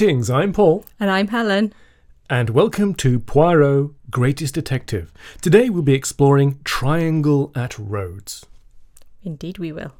Greetings, I'm Paul, And I'm Helen. and welcome to Poirot Greatest Detective. Today we'll be exploring Triangle at Rhodes. Indeed, we will.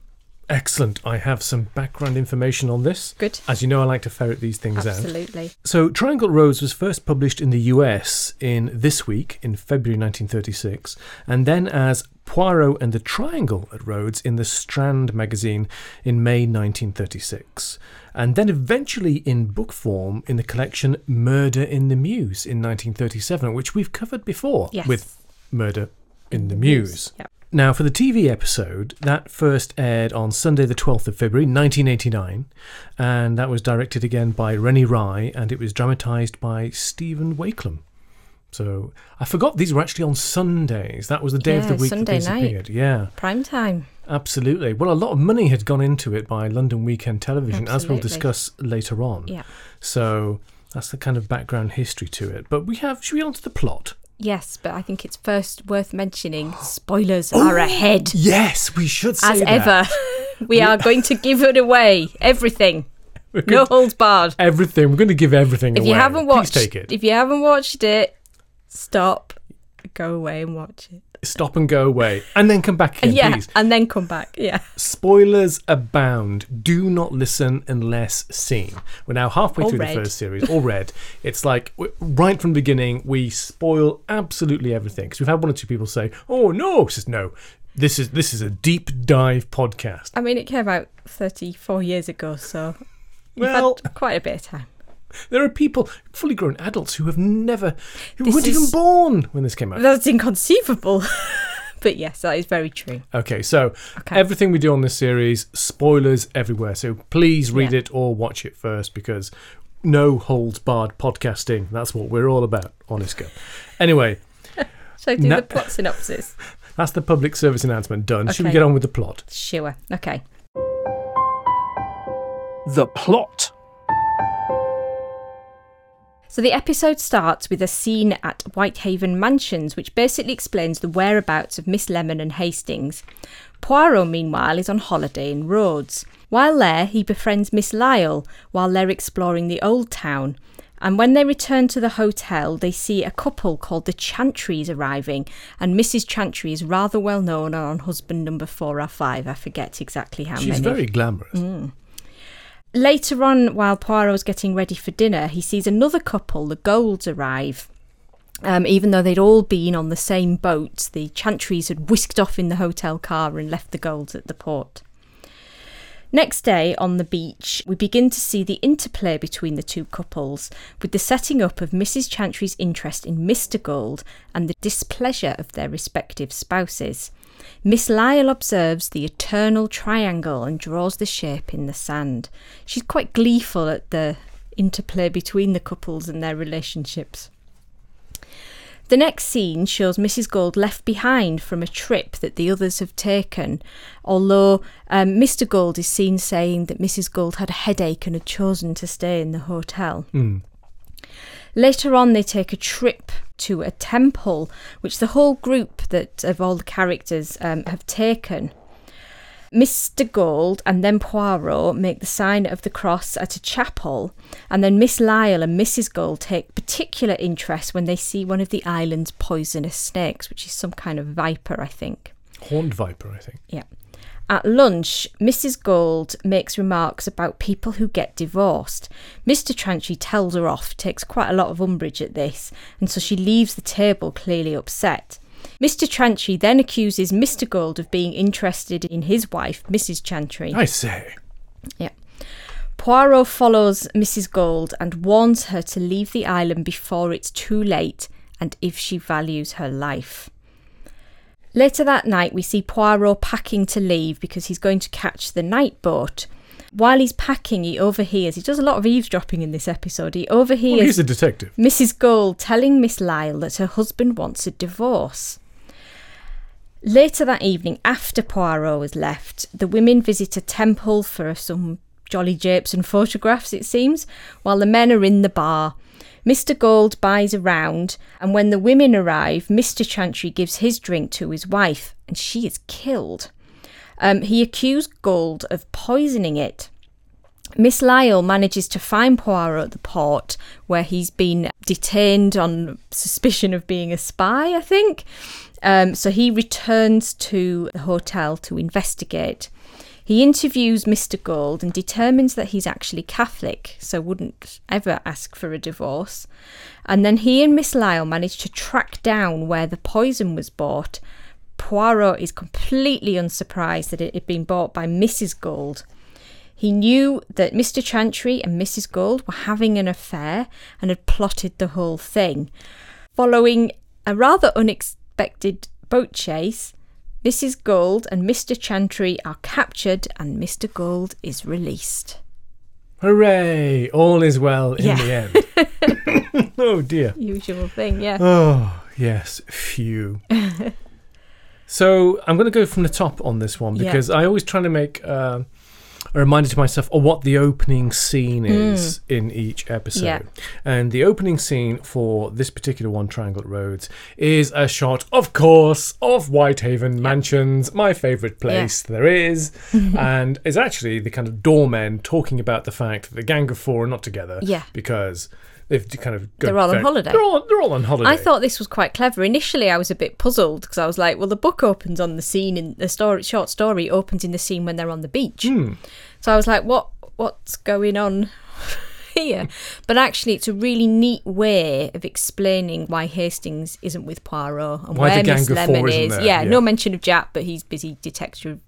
Excellent. I have some background information on this. Good. As you know, I like to ferret these things out. Absolutely. So, Triangle at Rhodes was first published in the US in This Week in February 1936, and then as Poirot and the Triangle at Rhodes in the Strand magazine in May 1936, and then eventually in book form in the collection Murder in the Mews in 1937, which we've covered before Yes. with Murder in the Mews. Yep. Now, for the TV episode, that first aired on Sunday, the 12th of February, 1989, and that was directed again by Rennie Rye, and it was dramatised by Stephen Wakelam. So I forgot these were actually on Sundays. That was the day of the week Sunday that these night. appeared. Yeah, Prime time. absolutely. Well, a lot of money had gone into it by London Weekend Television, as we'll discuss later on. Yeah. So that's the kind of background history to it. But we have. Should we on to the plot? Yes, but I think it's first worth mentioning spoilers are ahead. Yes, we should say As that. ever, we are going to give it away. Everything. We're No holds barred. everything. We're going to give everything If away. you haven't Please watched take it. if you haven't watched it, stop, go away and watch it. Stop and go away, and then come back again, yeah, please. and then come back. Yeah. Spoilers abound. Do not listen unless seen. We're now halfway Or through read. the first series, or read. It's like right from the beginning, we spoil absolutely everything. Because we've had one or two people say, "Oh no," says no. This is this is a deep dive podcast. I mean, it came out 34 years ago, so Well, had quite a bit of time. There are people, fully grown adults, who have never, who This weren't even born when this came out. That's inconceivable. but yes, that is very true. Okay, so Okay. everything we do on this series, spoilers everywhere. So please read Yeah. it or watch it first because no holds barred podcasting. That's what we're all about, honest go. Anyway, Shall I do Na- the plot synopsis? that's the public service announcement done. Should we get on with the plot? Sure. Okay. The plot. So the episode starts with a scene at Whitehaven Mansions, which basically explains the whereabouts of Miss Lemon and Hastings. Poirot, meanwhile, is on holiday in Rhodes. While there, he befriends Miss Lyle while they're exploring the old town. And when they return to the hotel, they see a couple called the Chantrys arriving, and Mrs. Chantry is rather well known on husband number four or five. I forget exactly how She's many. She's very glamorous. Mm. Later on, while Poirot's getting ready for dinner, he sees another couple, the Golds, arrive. Um, even though they'd all been on the same boat, the Chantrys had whisked off in the hotel car and left the Golds at the port. Next day on the beach, we begin to see the interplay between the two couples, with the setting up of Mrs. Chantry's interest in Mr. Gold and the displeasure of their respective spouses. Miss Lyle observes the eternal triangle and draws the shape in the sand. She's quite gleeful at the interplay between the couples and their relationships. The next scene shows Mrs. Gold left behind from a trip that the others have taken, although um, Mr. Gold is seen saying that Mrs. Gold had a headache and had chosen to stay in the hotel. Later on, they take a trip to a temple, which the whole group that of all the characters um, have taken. Mr. Gold and then Poirot make the sign of the cross at a chapel, and then Miss Lyle and Mrs. Gold take particular interest when they see one of the island's poisonous snakes, which is some kind of viper, I think. Horned viper, I think. Yeah. At lunch, Mrs. Gold makes remarks about people who get divorced. Mr. Chantry tells her off, takes quite a lot of umbrage at this, and so she leaves the table clearly upset. Mr. Chantry then accuses Mr. Gold of being interested in his wife, Mrs. Chantry. I say. Yeah. Poirot follows Mrs. Gold and warns her to leave the island before it's too late and if she values her life. Later that night, we see Poirot packing to leave because he's going to catch the night boat. While he's packing, he overhears, he does a lot of eavesdropping in this episode, he Well, overhears he's a detective. Mrs. Gold telling Miss Lyle that her husband wants a divorce. Later that evening, after Poirot has left, the women visit a temple for some jolly japes and photographs, it seems, while the men are in the bar. Mr. Gold buys a round, and when the women arrive, Mr. Chantry gives his drink to his wife, and she is killed. Um, he accused Gold of poisoning it. Miss Lyle manages to find Poirot at the port where he's been detained on suspicion of being a spy, I think. Um, so he returns to the hotel to investigate. He interviews Mr. Gold and determines that he's actually Catholic, so wouldn't ever ask for a divorce. And then he and Miss Lyle manage to track down where the poison was bought. Poirot is completely unsurprised that it had been bought by Mrs. Gold. He knew that Mr. Chantry and Mrs. Gold were having an affair and had plotted the whole thing. Following a rather unexpected boat chase, Mrs. Gold and Mr. Chantry are captured and Mr. Gold is released. Hooray! All is well in Yeah. the end. oh dear. Usual thing, yeah. Oh, yes. Phew. so I'm going to go from the top on this one Yeah. because I always try to make uh, a reminder to myself of what the opening scene is in each episode. Mm. Yeah. And the opening scene for this particular one, Triangle Rhodes, is a shot, of course, of Whitehaven Mansions, my favourite place there is. and is actually the kind of doormen talking about the fact that the Gang of Four are not together. Yeah. Because they've kind of They're all on holiday. They're all, they're all on holiday. I thought this was quite clever. Initially, I was a bit puzzled because I was like, well, the book opens on the scene in the story, short story opens in the scene when they're on the beach. Hmm. So I was like, what, what's going on here? But actually, it's a really neat way of explaining why Hastings isn't with Poirot and Why where Miss Lemon isn't is. there, Yeah, yeah. no mention of Jack, but he's busy detecting,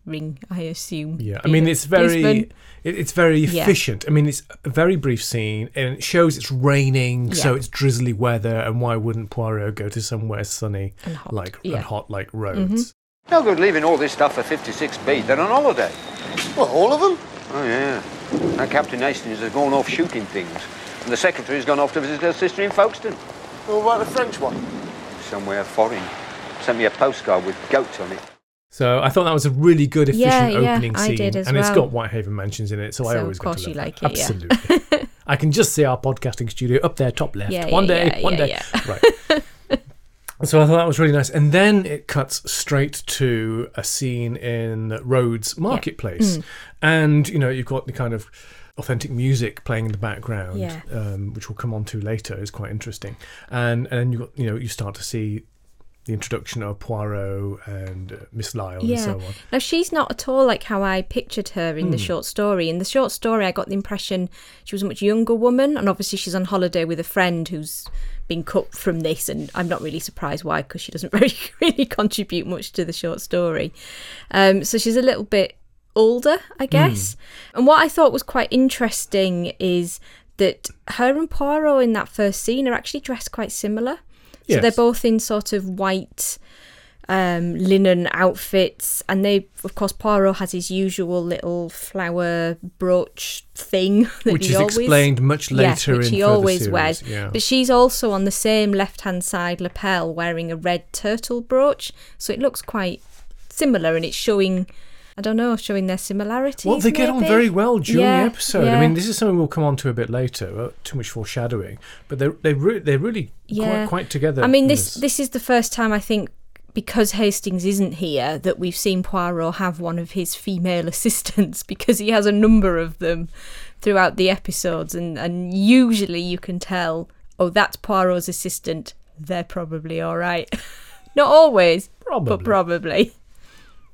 I assume. Yeah, I mean it's very policeman. it, it's very Yeah. efficient. I mean it's a very brief scene and it shows it's raining, so it's drizzly weather, and why wouldn't Poirot go to somewhere sunny And hot, like yeah. Mm-hmm. and hot like Rhodes? No good leaving all this stuff for 56B. They're on holiday. Well, all of them? Oh, yeah. And Captain Hastings has gone off shooting things. And the secretary's gone off to visit her sister in Folkestone. Well, what about the French one? Somewhere foreign. Sent me a postcard with goats on it. So I thought that was a really good efficient Yeah, yeah, opening I scene, did as and it's well. got Whitehaven Mansions in it, so, I So, always of got course to you like that. it, yeah. Absolutely. I can just see our podcasting studio up there, top left. Yeah, one yeah, day, yeah, one yeah, day. yeah. Right. So I thought that was really nice, and then it cuts straight to a scene in Rhodes Marketplace, Mm. and you know you've got the kind of authentic music playing in the background, Yeah. um, which we'll come on to later. is quite interesting, and and then you got you know you start to see the introduction of Poirot and uh, Miss Lyle and so on. Now she's not at all like how I pictured her in the Hmm. short story. In the short story, I got the impression she was a much younger woman, and obviously she's on holiday with a friend who's been cut from this, and I'm not really surprised why because she doesn't really really contribute much to the short story. Um, so she's a little bit older, I Hmm. guess. And what I thought was quite interesting is that her and Poirot in that first scene are actually dressed quite similar. So Yes. they're both in sort of white um, linen outfits, and they, of course, Poirot has his usual little flower brooch thing that Which he is always, explained much Yes, later which in he always series, wears. yeah. But she's also on the same left-hand side lapel, wearing a red turtle brooch, so it looks quite similar, and it's showing. I don't know, showing their similarities. Well, they get on very well during Yeah, the episode. I mean, this is something we'll come on to a bit later. Uh, too much foreshadowing, but they they re- they're really Yeah. quite quite together. I mean, in this this is the first time I think because Hastings isn't here that we've seen Poirot have one of his female assistants because he has a number of them throughout the episodes, and and usually you can tell, oh, that's Poirot's assistant. They're probably all right. Not always, Probably. but probably.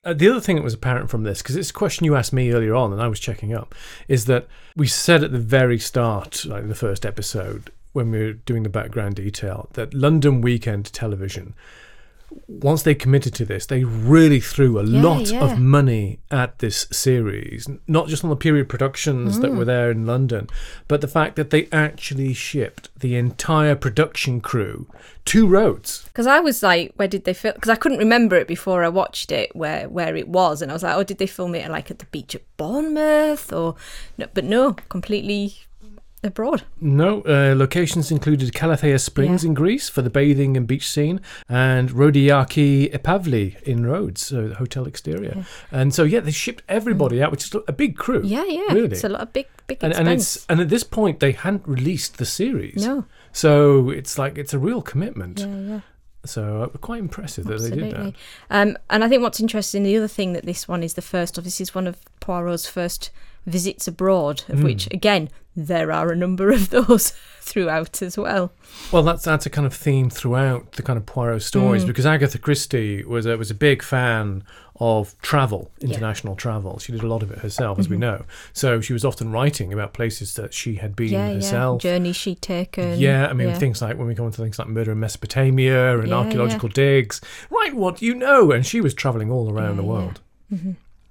Uh, the other thing that was apparent from this, because it's a question you asked me earlier on, and I was checking up, is that we said at the very start, like in the first episode, when we were doing the background detail, that London Weekend Television, once they committed to this, they really threw a Yeah, lot yeah. of money at this series, not just on the period productions that Mm. were there in London, but the fact that they actually shipped the entire production crew to Rhodes. Because I was like, where did they film? Because I couldn't remember it before I watched it, where where it was, and I was like, oh, did they film it like at the beach at Bournemouth or? No, but no, completely abroad. No, uh, locations included Kallithea Springs Yeah. in Greece for the bathing and beach scene, and Rodiaki Epavli in Rhodes, so the hotel exterior. And so, yeah, they shipped everybody out, which is a big crew. Yeah, yeah, Really. it's a lot of big, big and, and it's and at this point they hadn't released the series, no, so it's like it's a real commitment. yeah, yeah, So uh, quite impressive that they did that. Um, and I think what's interesting, the other thing that this one is the first of, this is one of Poirot's first visits abroad, of Hmm. which, again, there are a number of those throughout as well. Well, that's that's a kind of theme throughout the kind of Poirot stories Mm. because Agatha Christie was a, was a big fan of travel, international travel. She did a lot of it herself, as we know. So she was often writing about places that she had been Mm-hmm. Yeah, yeah. herself. Journeys she'd taken. Yeah, I mean yeah. things like when we go into things like murder in Mesopotamia and Yeah, archaeological digs. Right, what you know? And she was traveling all around the Yeah, yeah. world.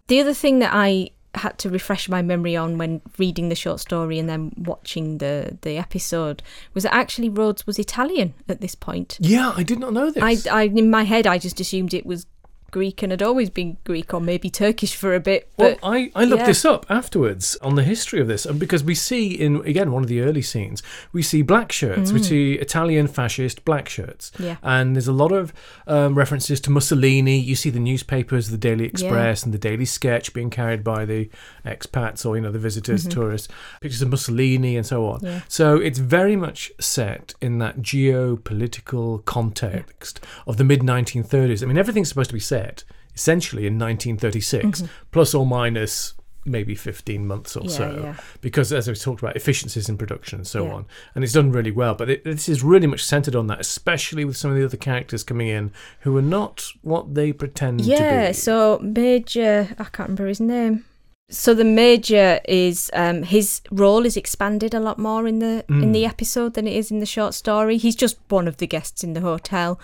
The other thing that I had to refresh my memory on when reading the short story and then watching the, the episode was that actually Rhodes was Italian at this point. Yeah, I did not know this. I, I in my head I just assumed it was Greek and had always been Greek or maybe Turkish for a bit. Well, But I, I looked yeah. this up afterwards on the history of this, and because we see in again one of the early scenes, we see black shirts, we see Italian fascist black shirts, Mm. Yeah. and there's a lot of um, references to Mussolini. You see the newspapers, the Daily Express, and the Daily Sketch being carried by the expats or you know the visitors, tourists, pictures of Mussolini and so on. Mm-hmm. Yeah. So it's very much set in that geopolitical context of the mid 1930s. I mean, everything's supposed to be set essentially in 1936, mm-hmm. plus or minus maybe 15 months or Yeah, so, yeah. because as we've talked about, efficiencies in production and so Yeah. on. And it's done really well. But it, this is really much centered on that, especially with some of the other characters coming in who are not what they pretend to be. yeah, so Major, I can't remember his name. So the Major is um, his role is expanded a lot more in the in Mm. the episode than it is in the short story. He's just one of the guests in the hotel,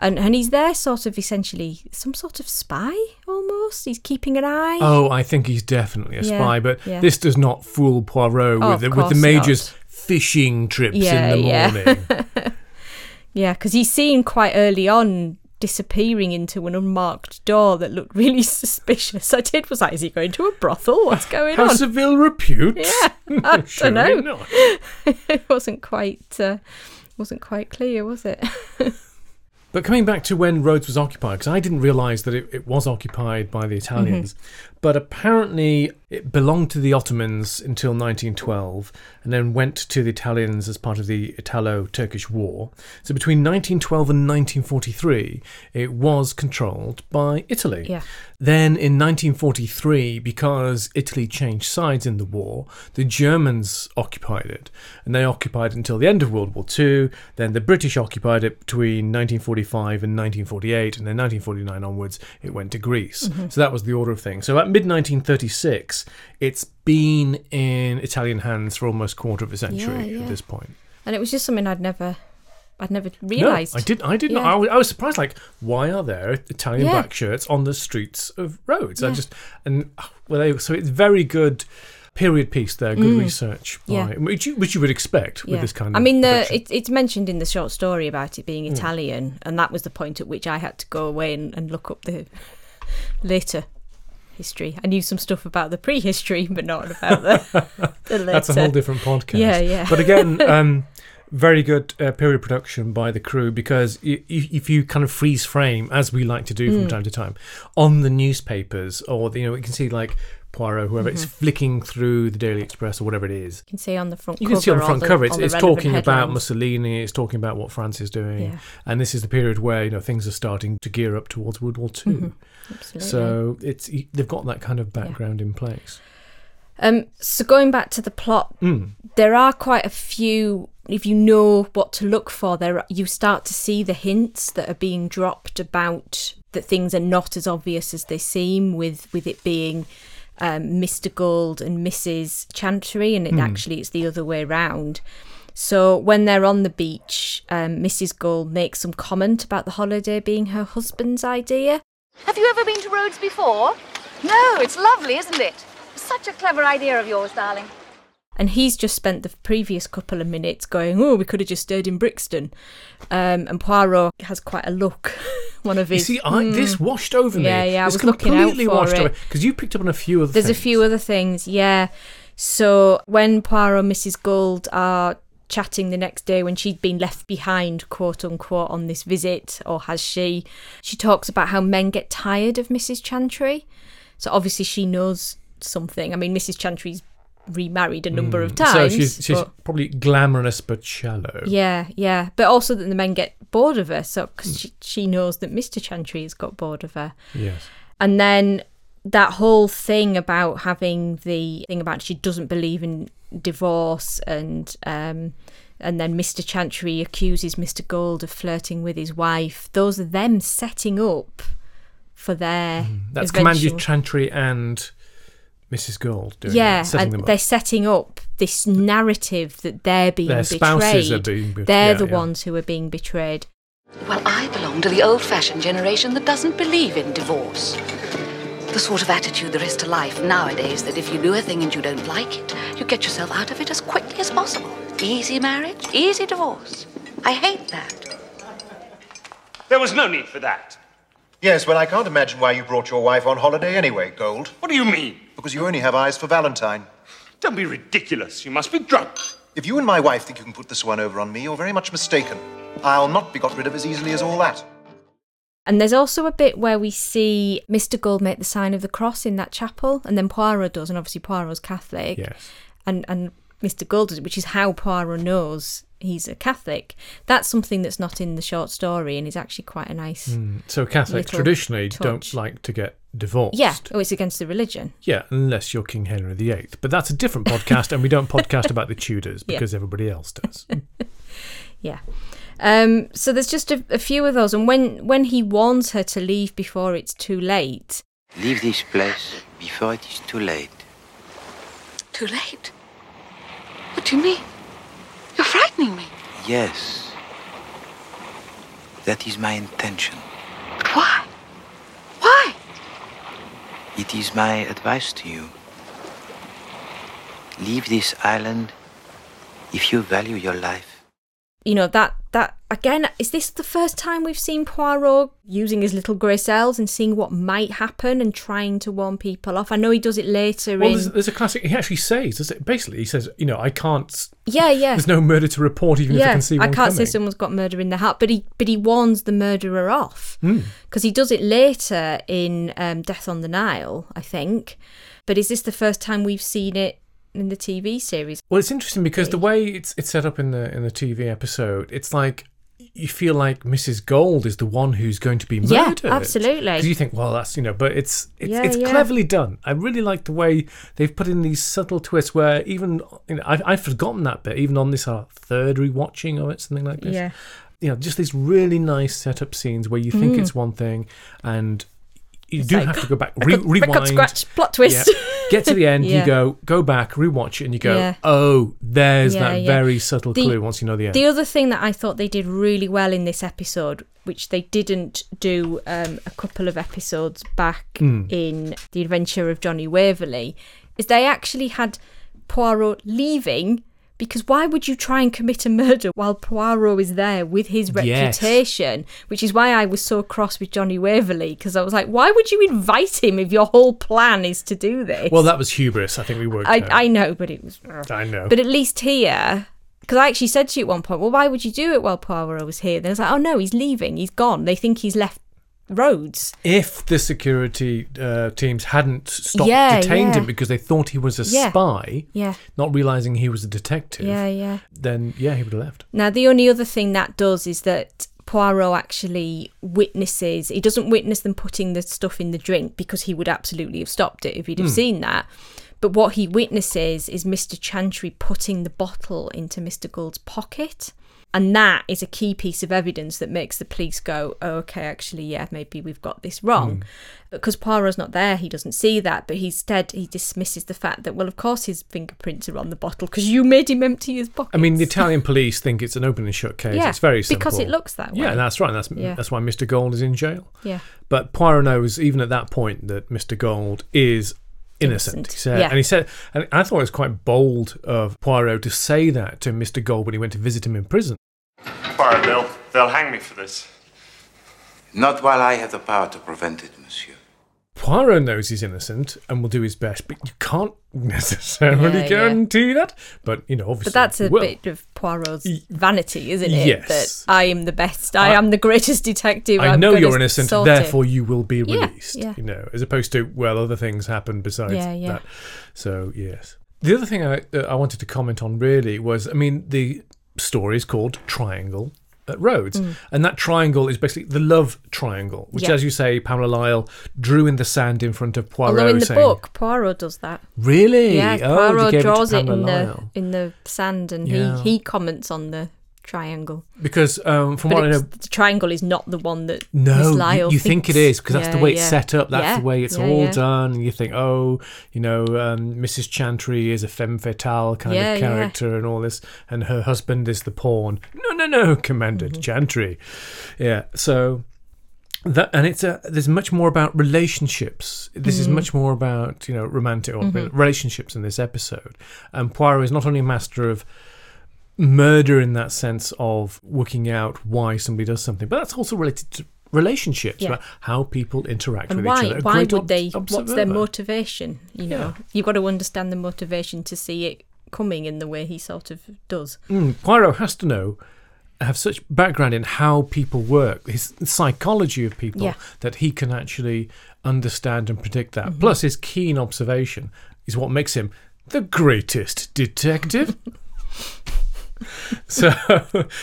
and and he's there sort of essentially some sort of spy almost. He's keeping an eye. Oh, I think he's definitely a Yeah, spy, but yeah. this does not fool Poirot Oh, with, the, with the Major's not. fishing trips Yeah, in the morning. Yeah, because he's seen quite early on disappearing into an unmarked door that looked really suspicious. I did was like, is he going to a brothel? What's going on? House of ill repute? Yeah, I don't know. it wasn't quite uh, wasn't quite clear, was it? But coming back to when Rhodes was occupied, because I didn't realise that it, it was occupied by the Italians, but apparently it belonged to the Ottomans until 1912 and then went to the Italians as part of the Italo Turkish War. So between 1912 and 1943, it was controlled by Italy. Yeah. Then in 1943, because Italy changed sides in the war, the Germans occupied it. And they occupied it until the end of World War II. Then the British occupied it between 1945 and 1948. And then 1949 onwards, it went to Greece. Mm-hmm. So that was the order of things. So mid 1936, it's been in Italian hands for almost a quarter of a century Yeah, yeah. at this point. And it was just something I'd never I'd never No, realised. I did. I did not. I was, I was surprised. Like, why are there Italian Yeah. black shirts on the streets of Rhodes? I just and oh, well, they, so it's very good period piece there. Good research, by, Mm. Yeah. which you which you would expect with this kind of. I mean, the, it, it's mentioned in the short story about it being Hmm. Italian, and that was the point at which I had to go away and, and look up the later history. I knew some stuff about the prehistory, but not about the, the. That's a whole different podcast. Yeah, yeah. But again, um, very good uh, period production by the crew because if, if you kind of freeze frame, as we like to do Mm. from time to time, on the newspapers or the, you know, you can see like Poirot, whoever, it's Mm-hmm. flicking through the Daily Express or whatever it is. You can see on the front You cover. can see on the front cover, it's, the it's relevant talking about. Mussolini, it's talking about what France is doing, Yeah. and this is the period where you know things are starting to gear up towards World War 2 Mm-hmm. Absolutely. So it's they've got that kind of background in place. Um, so going back to the plot, Mm. there are quite a few. If you know what to look for, there you start to see the hints that are being dropped about that things are not as obvious as they seem. With with it being um, Mr. Gold and Mrs. Chantry, and it actually it's the other way round. So when they're on the beach, um, Mrs. Gold makes some comment about the holiday being her husband's idea. Have you ever been to Rhodes before? No, it's lovely, isn't it? Such a clever idea of yours, darling. and he's just spent the previous couple of minutes going, "Oh, we could have just stayed in Brixton," um, and Poirot has quite a look. One of You his. see, I, this washed over me. Hmm. Yeah, yeah, I This was looking out completely for washed it. over because you picked up on a few of the. There's a few other things, yeah. So when Poirot and Mrs. Gold are chatting the next day when she'd been left behind, quote unquote, on this visit, or has she? She talks about how men get tired of Mrs. Chantry. So obviously she knows something. I mean, Mrs. Chantry's remarried a number of times. Hmm. So she's she's but- probably glamorous but shallow. Yeah, yeah, but also that the men get bored of her, so because she, she knows that Mister Chantry has got bored of her, Yes. and then that whole thing about having the thing about she doesn't believe in divorce and um and then Mr. Chantry accuses Mr. Gold of flirting with his wife. Those are them setting up for their Mm, That's Commander eventual- Chantry and Mrs. Gold doing yeah, that, setting and they're setting up this narrative that they're being Their betrayed. spouses are being bet- they're yeah, the yeah. ones who are being betrayed. Well, I belong to the old fashioned generation that doesn't believe in divorce. The sort of attitude there is to life nowadays that if you do a thing and you don't like it, you get yourself out of it as quickly as possible. Easy marriage, easy divorce. I hate that. There was no need for that. Yes, well, I can't imagine why you brought your wife on holiday anyway, Gold. What do you mean? Because you only have eyes for Valentine. Don't be ridiculous. You must be drunk. If you and my wife think you can put this one over on me, you're very much mistaken. I'll not be got rid of as easily as all that. And there's also a bit where we see Mr. Gold make the sign of the cross in that chapel, and then Poirot does, and obviously Poirot's Catholic. Yes. And and Mr. Gold does, it, which is how Poirot knows he's a Catholic. That's something that's not in the short story, and is actually quite a nice. Mm, So Catholics traditionally touch. don't like to get divorced. Yeah, oh, it's against the religion. Yeah, unless you're King Henry VIII. But that's a different podcast, and we don't podcast about the Tudors Yeah. because everybody else does. Yeah. Um, so there's just a, a few of those, and when when he warns her to leave before it's too late, Leave this place before it is too late. Too late. What do you mean? You're frightening me. Yes. That is my intention. But why? Why? It is my advice to you. Leave this island if you value your life. you know that that again is this the first time we've seen Poirot using his little grey cells and seeing what might happen and trying to warn people off? I know he does it later well, in there's, there's a classic. He actually says, does it? basically, he says, you know, I can't. yeah yeah There's no murder to report, even if I can see I can't say someone's got murder in their heart, but he but he warns the murderer off Hmm. because he does it later in um, Death on the Nile, I think. But is this the first time we've seen it in the TV series? Well, it's interesting because the way it's it's set up in the in the TV episode, it's like you feel like Mrs. Gold is the one who's going to be murdered. Yeah, absolutely. you think, well, that's you know, but it's it's, Yeah, it's yeah. cleverly done. I really like the way they've put in these subtle twists where even you know I've, I've forgotten that bit even on this uh, third rewatching of it, something like this. Yeah. you know, just these really nice setup scenes where you think Mm. it's one thing and. You It's do like, have to go back, re- record- record rewind, scratch, plot twist. Yeah. Get to the end, Yeah. you go, go back, rewatch it, and you go, Yeah. oh, there's Yeah, that very subtle The- clue once you know the end. The other thing that I thought they did really well in this episode, which they didn't do um, a couple of episodes back Mm. in The Adventure of Johnny Waverley, is they actually had Poirot leaving. Because why would you try and commit a murder while Poirot is there with his Yes. reputation? Which is why I was so cross with Johnny Waverley because I was like, why would you invite him if your whole plan is to do this? well, that was hubris. I think we worked I, out. I know, but it was. I know. But at least here, because I actually said to you at one point, well, why would you do it while Poirot was here? Then I was like, oh no, he's leaving. He's gone. They think he's left Rhodes. if the security uh, teams hadn't stopped, Yeah, detained yeah. him because they thought he was a Yeah. spy, Yeah. not realizing he was a detective, Yeah, yeah. then yeah, he would have left. Now, the only other thing that does is that Poirot actually witnesses, he doesn't witness them putting the stuff in the drink because he would absolutely have stopped it if he'd have Hmm. seen that. But what he witnesses is Mr. Chantry putting the bottle into Mr. Gold's pocket. And that is a key piece of evidence that makes the police go, oh, okay, actually, yeah, maybe we've got this wrong. Hmm. Because Poirot's not there, he doesn't see that, but instead he dismisses the fact that, well, of course his fingerprints are on the bottle because you made him empty his pocket. I mean, the Italian police think it's an open and shut case. Yeah, it's very simple. because it looks that way. Yeah, that's right. That's Yeah. that's why Mr. Gold is in jail. Yeah. But Poirot knows even at that point that Mr. Gold is innocent. Innocent, He said, yeah. and he said, and I thought it was quite bold of Poirot to say that to Mr. Gold when he went to visit him in prison. Poirot, they'll, they'll hang me for this. Not while I have the power to prevent it, monsieur. Poirot knows he's innocent and will do his best, but you can't necessarily Yeah, yeah. guarantee that. But you know, obviously, But that's a bit of Poirot's vanity, isn't it? Yes. That I am the best. I, I- am the greatest detective. I I'm know you're innocent, it. therefore you will be Yeah, released. yeah. You know, as opposed to well, other things happen besides Yeah, yeah. that. So yes. The other thing I uh, I wanted to comment on really was, I mean, the story is called Triangle, at Rhodes. And that triangle is basically the love triangle, which, Mm. Yeah. as you say, Pamela Lyle drew in the sand in front of Poirot. Although in the saying, book, Poirot does that. Really? Yeah, Oh, Poirot draws to it in the in the sand, and Yeah. he he comments on the triangle. Because um, from But what I know, the triangle is not the one that No, you- you, think it is because that's the way it's yeah. set up. That's Yeah, the way it's yeah, all yeah. done. And you think, oh, you know, um, Mrs. Chantry is a femme fatale kind Yeah, of yeah. character and all this, and her husband is the pawn. No, no, no, Commander Mm-hmm. Chantry. Yeah, so that and it's a there's much more about relationships. This Mm-hmm. is much more about you know romantic or relationships in this episode. And Poirot is not only a master of murder in that sense of working out why somebody does something, but that's also related to relationships Yeah. about how people interact And with why each other. A why would ob- they? What's their motivation? You know, Yeah. you've got to understand the motivation to see it coming in the way he sort of does. Mm, Poirot has to know, have such background in how people work, his psychology of people, Yeah. Mm-hmm. that he can actually understand and predict that. Plus, his keen observation is what makes him the greatest detective. so,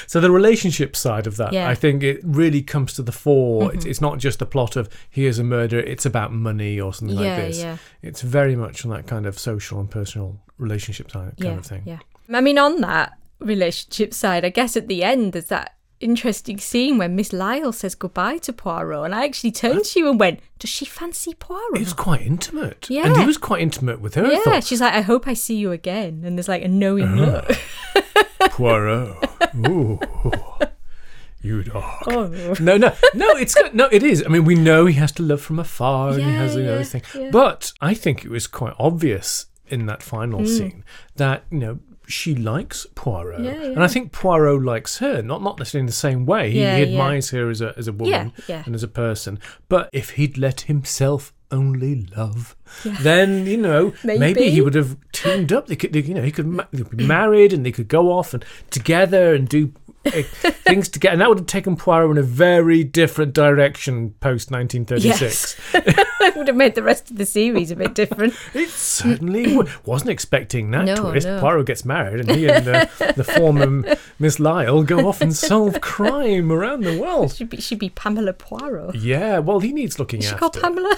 so the relationship side of that, Yeah. Mm-hmm. I think it really comes to the fore. It's, it's not just the plot of here's a murder; it's about money or something Yeah, like this. yeah. It's very much on that kind of social and personal relationship side kind yeah, of thing. yeah. I mean, on that relationship side, I guess at the end there's that interesting scene when Miss Lyle says goodbye to Poirot, and I actually turned to you and went, "Does she fancy Poirot?" It was quite intimate. And Yeah. he was quite intimate with her. Yeah, thought, she's like, "I hope I see you again," and there's like a knowing Uh-huh. look. Poirot. Ooh. You dog. Oh. No, no, no, it's good. No, it is. I mean, we know he has to love from afar and he has, you know, yeah, this thing. yeah. But I think it was quite obvious in that final Mm. scene that, you know, she likes Poirot. Yeah, And. I think Poirot likes her, not not necessarily in the same way. He, Yeah, he yeah. admires her as a as a woman yeah. and as a person. But if he'd let himself only love, then you know maybe. Maybe. he would have teamed up. They could, they- you know, he could ma- be married and they could go off and together and do uh, things together. And that would have taken Poirot in a very different direction post 1936. Yes. would have made the rest of the series a bit different. It certainly would. Wasn't expecting that No, twist. no. Poirot gets married, and he and uh, the former Miss Lyle go off and solve crime around the world. Should be should be Pamela Poirot. Yeah, well, he needs looking she after. called Pamela?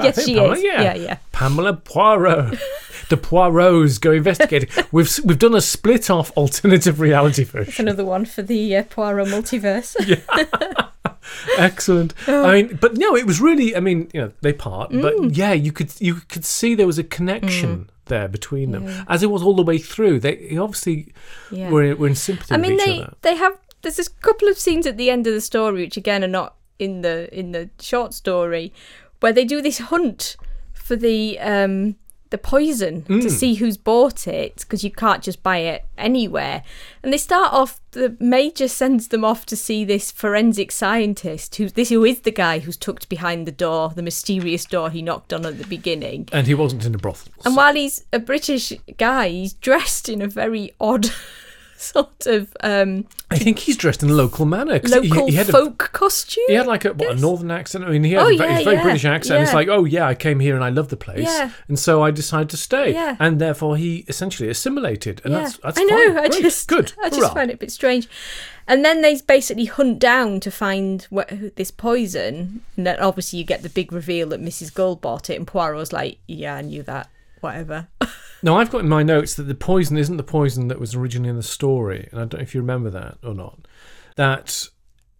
Yes, she Pamela- is. Yeah. Yeah, yeah. Pamela Poirot. the Poirots go investigating. We've we've done a split off alternative reality version. another one for the uh, Poirot multiverse. Excellent. Oh. I mean, but no, it was really. I mean, you know, they part, Mm. but yeah, you could you could see there was a connection there between them, as it was all the way through. They obviously Yeah. were were in sympathy I mean, with each they other. they have. There's a couple of scenes at the end of the story, which again are not in the in the short story, where they do this hunt for the um the poison Mm. to see who's bought it because you can't just buy it anywhere. And they start off. The major sends them off to see this forensic scientist who this who is the guy who's tucked behind the door, the mysterious door he knocked on at the beginning. And he wasn't in a brothel. And while he's a British guy, he's dressed in a very odd sort of um, I think he's dressed in a local manner. 'cause he- local he, had a- folk costume. He had like a, what, a northern accent. I mean, he had Oh, a, yeah, very yeah, British accent. It's like, oh yeah, I came here and I love the place, Yeah. and so I decided to stay. Yeah. And therefore, he essentially assimilated, and yeah, that's that's I know. fine. I Great. just, good. I just Hurrah. find it a bit strange. And then they basically hunt down to find what, this poison. And then obviously you get the big reveal that Mrs. Gold bought it, and Poirot's like, "Yeah, I knew that. Whatever." Now, I've got in my notes that the poison isn't the poison that was originally in the story, and I don't know if you remember that or not. That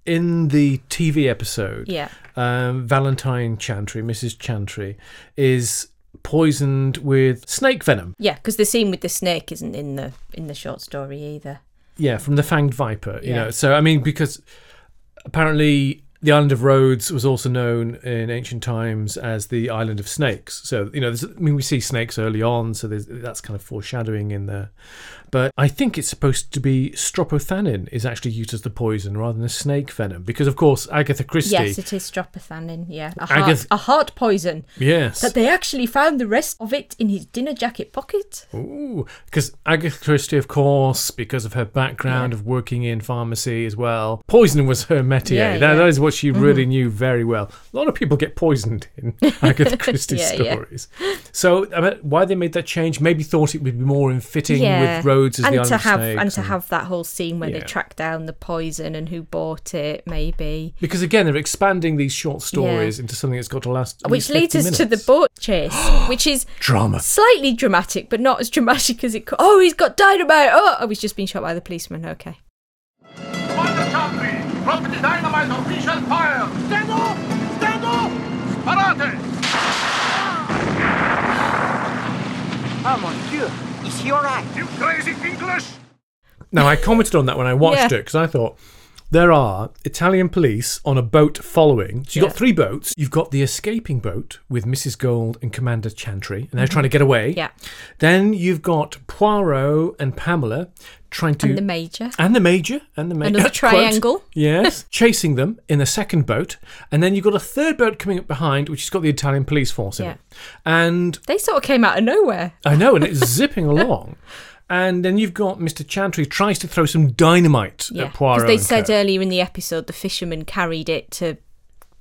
in the TV episode, yeah, um, Valentine Chantry, Mrs. Chantry, is poisoned with snake venom. yeah, because the scene with the snake isn't in the in the short story either. Yeah, from the fanged viper. You Yeah. know, so I mean, because apparently the island of Rhodes was also known in ancient times as the island of snakes. So you know, I mean, we see snakes early on, so that's kind of foreshadowing in there. But I think it's supposed to be strophanthin is actually used as the poison rather than a snake venom, because of course Agatha Christie. Yes, it is strophanthin. Yeah, a heart, Agath- a heart poison. yes. But they actually found the rest of it in his dinner jacket pocket. Ooh, because Agatha Christie, of course, because of her background of working in pharmacy as well, poison was her métier. Yeah, that, yeah. that is what she really mm-hmm. knew very well. A lot of people get poisoned in Agatha Christie Yeah, yeah. stories. So, I mean, why they made that change? Maybe thought it would be more in fitting with Rhodes as and the to of have Snakes and to have that whole scene where they track down the poison and who bought it, maybe. Because again, they're expanding these short stories into something that's got to last. Which least leads 50 us to the minutes. boat chase, which is drama. slightly dramatic, but not as dramatic as it could. Oh, he's got dynamite! Oh, oh, he's just been shot by the policeman. Okay. Commander Chantry, drop the dynamite or we shall fire! Stand off! Stand off! Parate! Oh, mon Dieu. Is he all right? You crazy English! Now, I commented on that when I watched Yeah. it because I thought there are Italian police on a boat following. So you've Yeah. got three boats. You've got the escaping boat with Mrs. Gold and Commander Chantry, and they're trying to get away. Mm-hmm. Yeah. Then you've got Poirot and Pamela trying to. And the major. And the major. And the major. Another triangle. yes. chasing them in the second boat. And then you've got a third boat coming up behind, which has got the Italian police force in Yeah. it. And They sort of came out of nowhere. I know, and it's zipping along. And then you've got Mr. Chantry tries to throw some dynamite Yeah. at Poirot. Because they said co. earlier in the episode the fisherman carried it to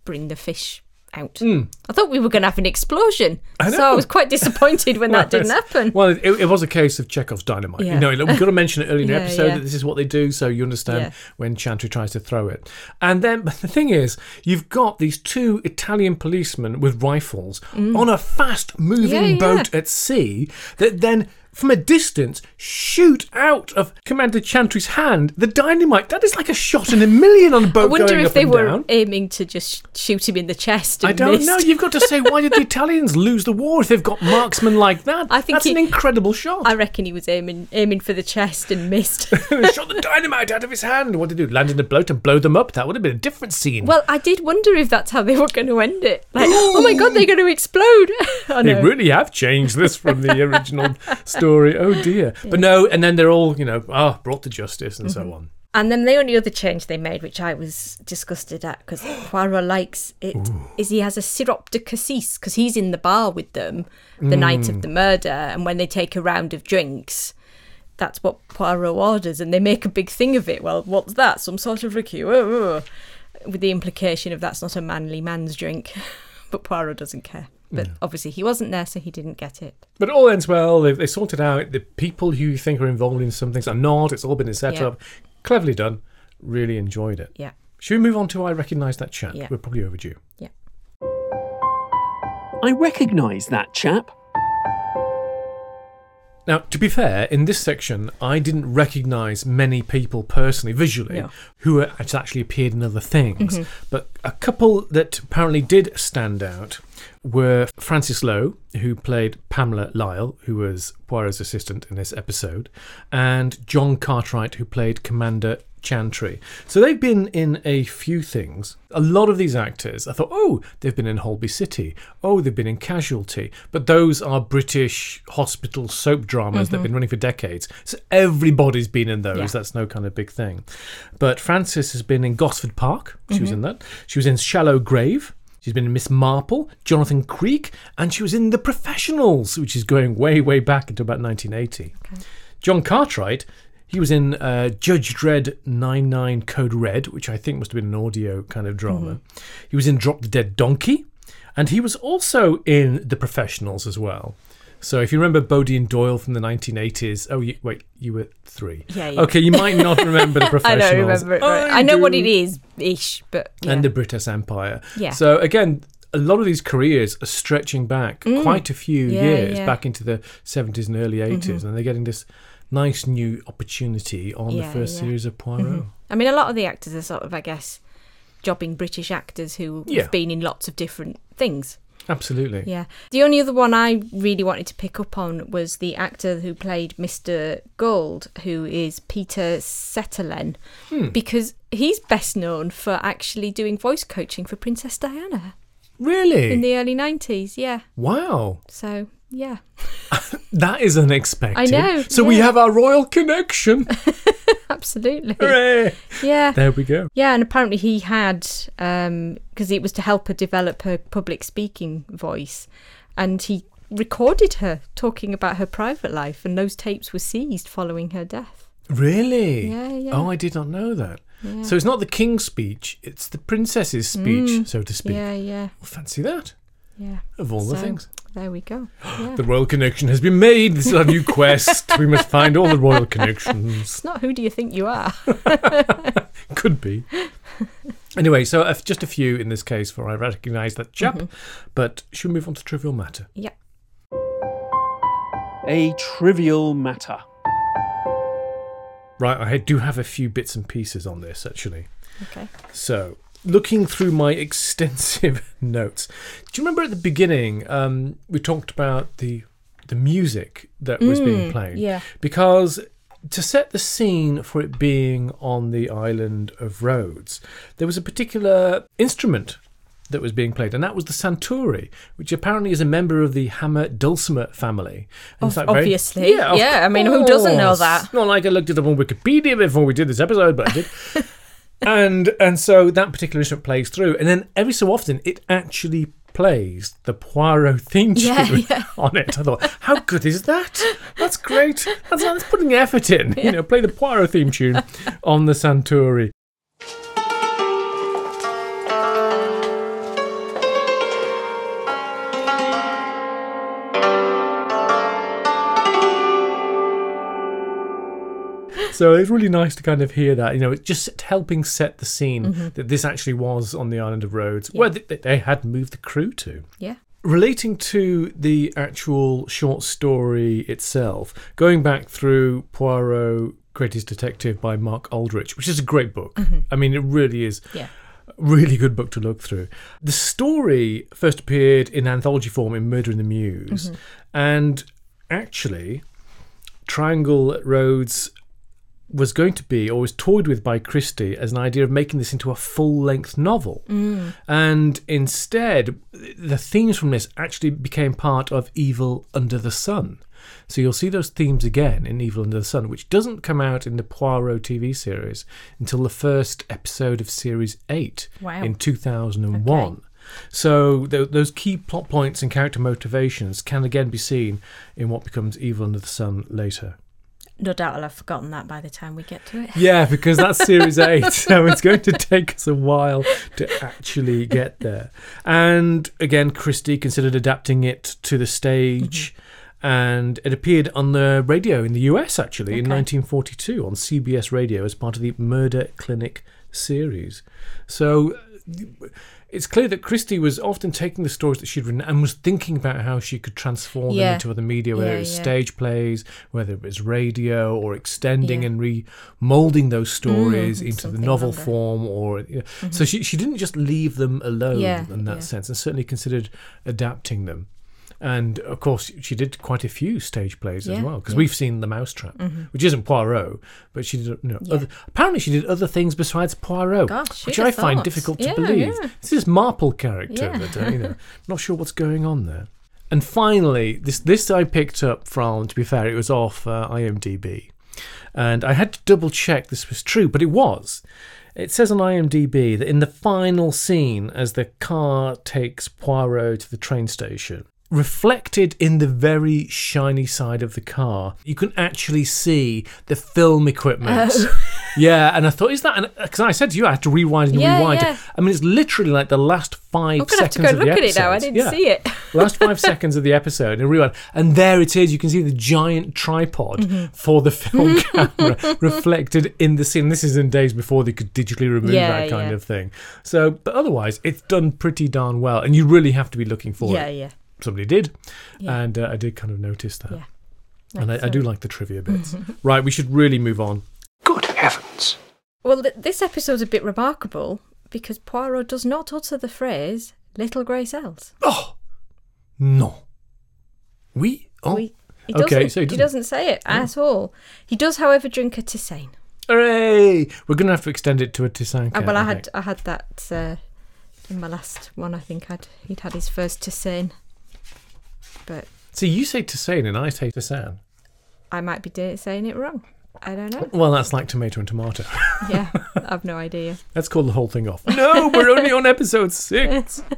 bring the fish out. Hmm. I thought we were going to have an explosion. I So I was quite disappointed when that didn't happen. Well, it, it was a case of Chekhov's dynamite. Yeah. You know, we've got to mention it early in the Yeah, episode yeah. that this is what they do, so you understand when Chantry tries to throw it. And then, but the thing is, you've got these two Italian policemen with rifles on a fast-moving Mm. Yeah, yeah. boat at sea that then. From a distance, shoot out of Commander Chantry's hand the dynamite. That is like a shot in a million on a boat I wonder if they were down. aiming to just shoot him in the chest. And I don't missed. know. You've got to say, why did the Italians lose the war if they've got marksmen like that? I think that's he- an incredible shot. I reckon he was aiming aiming for the chest and missed. shot the dynamite out of his hand. What did he do? Land in a boat and blow them up? That would have been a different scene. well, I did wonder if that's how they were going to end it. Like, oh my god, they're going to explode. I oh, they really have changed this from the original story. Oh dear. But no, and then they're all, you know, ah, brought to justice and Mm-hmm. so on. And then the only other change they made, which I was disgusted at, because Poirot likes it, is he has a sirop de cassis because he's in the bar with them the night Mm. of the murder, and when they take a round of drinks, that's what Poirot orders, and they make a big thing of it. Well, what's that? Some sort of liqueur, with the implication of that's not a manly man's drink, but Poirot doesn't care. But obviously he wasn't there, so he didn't get it. But it all ends well. They, they sorted out the people who you think are involved in some things are not. It's all been set Yeah. up. Cleverly done. Really enjoyed it. Yeah. Should we move on to I Recognise That Chap? Yeah. We're probably overdue. Yeah. I recognise that chap. Now, to be fair, in this section, I didn't recognise many people personally, visually, No. who had actually appeared in other things. Mhm. But a couple that apparently did stand out were Frances Low, who played Pamela Lyle, who was Poirot's assistant in this episode, and Jon Cartwright, who played Commander Chantry. So they've been in a few things. A lot of these actors, I thought, oh, they've been in Holby City. Oh, they've been in Casualty. But those are British hospital soap dramas that have Mhm. been running for decades. So everybody's been in those. Yeah. That's no kind of big thing. But Frances has been in Gosford Park. She was Mhm. in that. She was in Shallow Grave. She's been in Miss Marple, Jonathan Creek, and she was in The Professionals, which is going way, way back into about 1980. Jon Cartwright, he was in uh, Judge Dredd 99 Code Red, which I think must have been an audio kind of drama. He was in Drop the Dead Donkey, and he was also in The Professionals as well. So if you remember Bodie and Doyle from the 1980s, oh, you, wait, you were three. Yeah, yeah. Okay, you might not remember The I Professionals. don't remember it. right. I, know what it is, ish, but yeah. and the British Empire. Yeah. So again, a lot of these careers are stretching back Mm. quite a few Yeah, years, yeah. back into the 70s and early 80s, Mhm. and they're getting this nice new opportunity on the first series of Poirot. Mhm. I mean, a lot of the actors are sort of, I guess, jobbing British actors who have been in lots of different things. Absolutely. Yeah. The only other one I really wanted to pick up on was the actor who played Mr. Gold, who is Peter Settelen, Hmm. because he's best known for actually doing voice coaching for Princess Diana Really? in the early 90s. Yeah. wow. So, yeah. That is unexpected. I know, So we have our royal connection. Absolutely. Hooray. Yeah. There we go. Yeah, and apparently he had because it was to help her develop her public speaking voice, and he recorded her talking about her private life, and those tapes were seized following her death. Really? Yeah, yeah. Oh, I did not know that. Yeah. So it's not the king's speech; it's the princess's speech, Mm, so to speak. Yeah, yeah, Well, fancy that. Yeah. Of all the things. There we go. Yeah. The royal connection has been made. This is our new quest. we must find all the royal connections. It's not who do you think you are? Could be. Anyway, so uh, just a few in this case, for I recognise that chap. Mm-hmm. But should we move on to trivial matter? yeah. A trivial matter. Right, I do have a few bits and pieces on this actually. Okay. So, looking through my extensive notes, do you remember at the beginning um, we talked about the the music that was being Mm, played? yeah. Because to set the scene for it being on the island of Rhodes, there was a particular instrument that was being played, and that was the santuri, which apparently is a member of the hammer dulcimer family. Ob- like very- obviously. of Yeah, I mean, who doesn't know that? Not like I looked it up on Wikipedia before we did this episode, but I did. and and so that particular instrument plays through, and then every so often it actually plays the Poirot theme tune Yeah, yeah. on it. I thought, how good is that? That's great. That's, that's putting effort in. You know, play the Poirot theme tune on the Santuri. So it's really nice to kind of hear that, you know, it's just helping set the scene Mhm. that this actually was on the island of Rhodes, where they, they had moved the crew to. Yeah. Relating to the actual short story itself, going back through Poirot, Greatest Detective by Mark Aldridge, which is a great book. Mhm. I mean, it really is Yeah. really good book to look through. The story first appeared in anthology form in Murder in the Mews, Mhm. and actually, Triangle at Rhodes was going to be, or was toyed with by Christie as an idea of making this into a full length novel. Mm. And instead, the themes from this actually became part of Evil Under the Sun. So you'll see those themes again in Evil Under the Sun, which doesn't come out in the Poirot TV series until the first episode of Series 8 Wow. in 2001. So th- those key plot points and character motivations can again be seen in what becomes Evil Under the Sun later. No doubt I'll have forgotten that by the time we get to it. Yeah, because that's series eight, so it's going to take us a while to actually get there. And again, Christie considered adapting it to the stage, mm-hmm. and it appeared on the radio in the US actually in 1942 on CBS Radio as part of the Murder Clinic series. So it's clear that Christie was often taking the stories that she'd written and was thinking about how she could transform Yeah. them into other media, whether Yeah, it was yeah. stage plays, whether it was radio, or extending and remolding those stories Mm, into the novel form. Or you know. so Mhm. she she didn't just leave them alone in that sense, and certainly considered adapting them. And of course, she did quite a few stage plays as well, because yeah. we've seen The Mousetrap, Mhm. which isn't Poirot, but she did. You know, Yeah. other, apparently, she did other things besides Poirot, Gosh, which I have find difficult to Yeah, believe. yeah. It's this Marple character Yeah. that uh, you know, not sure what's going on there. And finally, this this I picked up from. To be fair, it was off uh, IMDb, and I had to double check this was true, but it was. It says on IMDb that in the final scene, as the car takes Poirot to the train station, reflected in the very shiny side of the car, you can actually see the film equipment. Oh. Yeah, and I thought, is that? Because I said to you, I had to rewind and Yeah, rewind. yeah. I mean, it's literally like the last 5 I'm gonna have seconds to go of the look at episode. it now. I didn't Yeah. see it. last five seconds of the episode and rewind, and there it is. You can see the giant tripod Mhm. for the film camera reflected in the scene. This is in days before they could digitally remove that kind of thing. So, but otherwise, it's done pretty darn well, and you really have to be looking for it. Yeah, yeah. Somebody did, Yeah. and uh, I did kind of notice that. Yeah. And I, I do like the trivia bits. right, we should really move on. Good heavens. Well, th- this episode's a bit remarkable because Poirot does not utter the phrase "little grey cells." Oh no, we oh We- he okay, doesn't, so he he doesn't. doesn't say it at all. He does, however, drink a tisane. Hooray! We're going to have to extend it to a Tisane. Uh, well, I think. had I had that uh, in my last one. I think I'd he'd had his first tisane, but See, you say Tisane and I say Tisane. I might be saying it wrong. I don't know. Well, that's like tomato and tomato. yeah, I've no idea. Let's call the whole thing off. No, we're only on episode six.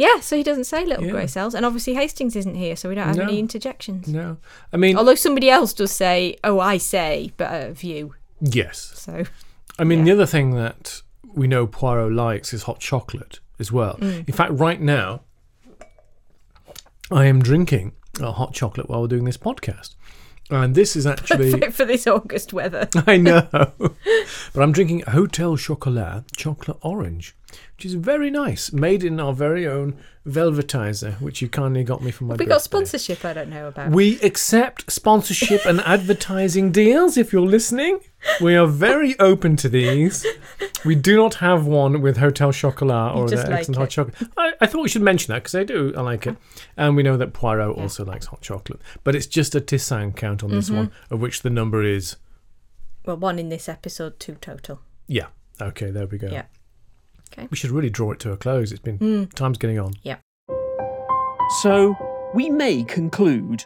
Yeah, so he doesn't say little Yeah. grey cells, and obviously Hastings isn't here, so we don't have No. any interjections. No, I mean, Although somebody else does say, "Oh, I say," but a view. yes. So I mean, the other thing that we know Poirot likes is hot chocolate as well. Mm. In fact, right now, I am drinking a hot chocolate while we're doing this podcast. And this is actually. perfect for this August weather. I know. but I'm drinking Hotel Chocolat chocolate orange, which is very nice, made in our very own velvetizer, which you kindly got me for my we birthday. got sponsorship. I don't know about. We accept sponsorship and advertising deals if you're listening. We are very open to these. We do not have one with Hotel Chocolat or the like excellent it. hot chocolate. I, I thought we should mention that because I do. I like it. And we know that Poirot also likes hot chocolate. But it's just a Tisane count on this Mhm. one, of which the number is. Well, one in this episode, two total. Yeah. Okay, there we go. Yeah. Okay. We should really draw it to a close. It's been. Mm. Time's getting on. Yeah. So, we may conclude.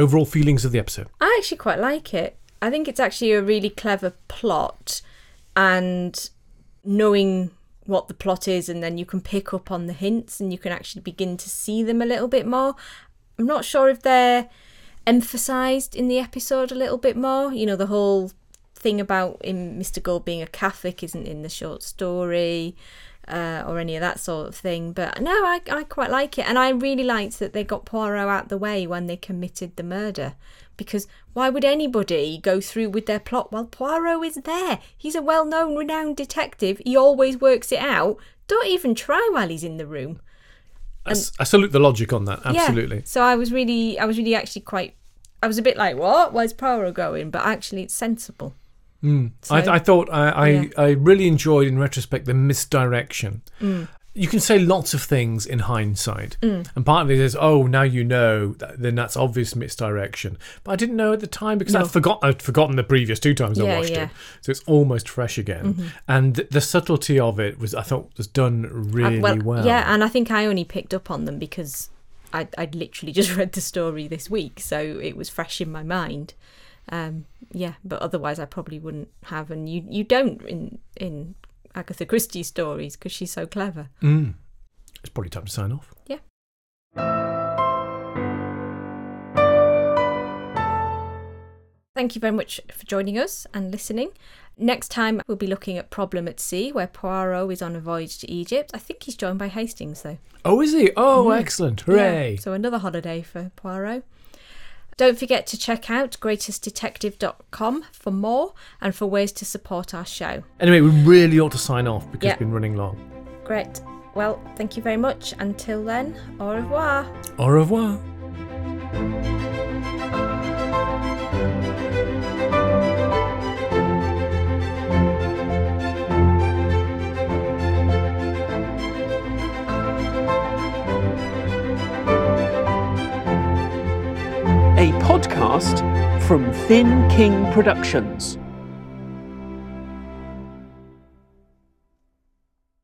Overall feelings of the episode. I actually quite like it. I think it's actually a really clever plot, and knowing what the plot is, and then you can pick up on the hints and you can actually begin to see them a little bit more. I'm not sure if they're emphasized in the episode a little bit more. You know, the whole thing about Mr. Gold being a Catholic isn't in the short story. Uh, or any of that sort of thing, but no, I, I quite like it, and I really liked that they got Poirot out the way when they committed the murder, because why would anybody go through with their plot while Poirot is there? He's a well-known, renowned detective. He always works it out. Don't even try while he's in the room. I salute the logic on that. Yeah. Absolutely. So I was really, I was really actually quite. I was a bit like, what? Where's Poirot going? But actually, it's sensible. Mm. So- I, I thought I, I, Yeah. I really enjoyed in retrospect the misdirection. Mm. You can say lots of things in hindsight, Mm. and part of it is, oh, now you know, th- then that's obvious misdirection. But I didn't know at the time because No. I'd forgot I'd forgotten the previous two times I watched yeah. it, so it's almost fresh again. Mhm. And th- the subtlety of it was, I thought, was done really Uh, well. Yeah, and I think I only picked up on them because I'd, I'd literally just read the story this week, so it was fresh in my mind. Um, yeah, but otherwise I probably wouldn't have, and you you don't in in Agatha Christie's stories because she's so clever. Mm. It's probably time to sign off. Yeah. Thank you very much for joining us and listening. Next time, we'll be looking at Problem at Sea, where Poirot is on a voyage to Egypt. I think he's joined by Hastings, though. Oh, is he? Oh, Mhm. excellent! Yeah, Hooray! so another holiday for Poirot. Don't forget to check out greatestdetective.com for more and for ways to support our show. Anyway, we really ought to sign off because Yeah. it's been running long. Great. Well, thank you very much. Until then, au revoir. Au revoir. Podcast from Thin King Productions.